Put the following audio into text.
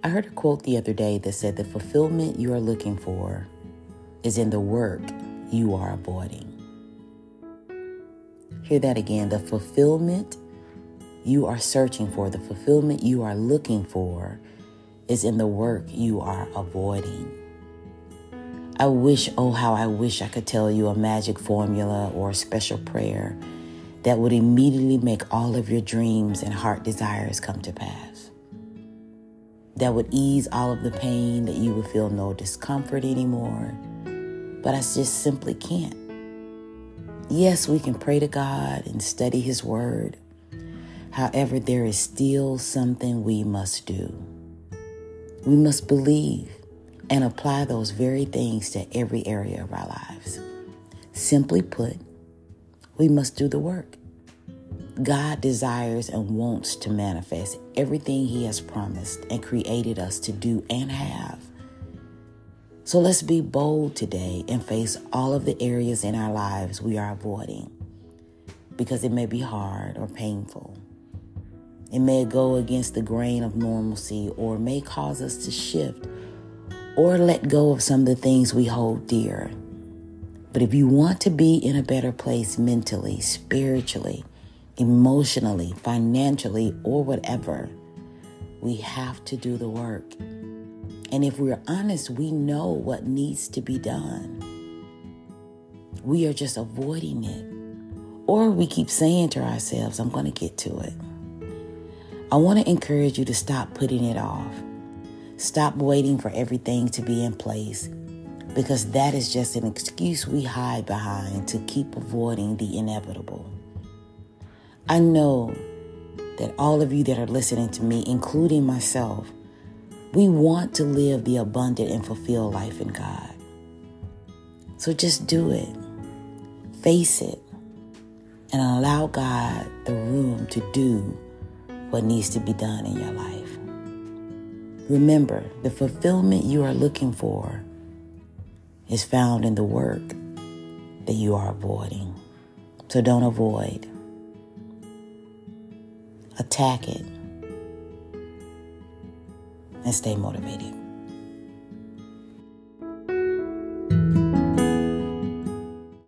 I heard a quote the other day that said the fulfillment you are looking for is in the work you are avoiding. Hear that again. The fulfillment you are searching for, the fulfillment you are looking for, is in the work you are avoiding. I wish, oh, how I wish I could tell you a magic formula or a special prayer that would immediately make all of your dreams and heart desires come to pass. That would ease all of the pain, that you would feel no discomfort anymore. But I just simply can't. Yes, we can pray to God and study His Word. However, there is still something we must do. We must believe and apply those very things to every area of our lives. Simply put, we must do the work. God desires and wants to manifest everything He has promised and created us to do and have. So let's be bold today and face all of the areas in our lives we are avoiding because it may be hard or painful. It may go against the grain of normalcy or may cause us to shift or let go of some of the things we hold dear. But if you want to be in a better place mentally, spiritually, emotionally, financially, or whatever, we have to do the work. And if we're honest, we know what needs to be done. We are just avoiding it. Or we keep saying to ourselves, I'm going to get to it. I want to encourage you to stop putting it off. Stop waiting for everything to be in place because that is just an excuse we hide behind to keep avoiding the inevitable. I know that all of you that are listening to me, including myself, we want to live the abundant and fulfilled life in God. So just do it. Face it. And allow God the room to do what needs to be done in your life. Remember, the fulfillment you are looking for is found in the work that you are avoiding. So don't avoid. Attack it and stay motivated.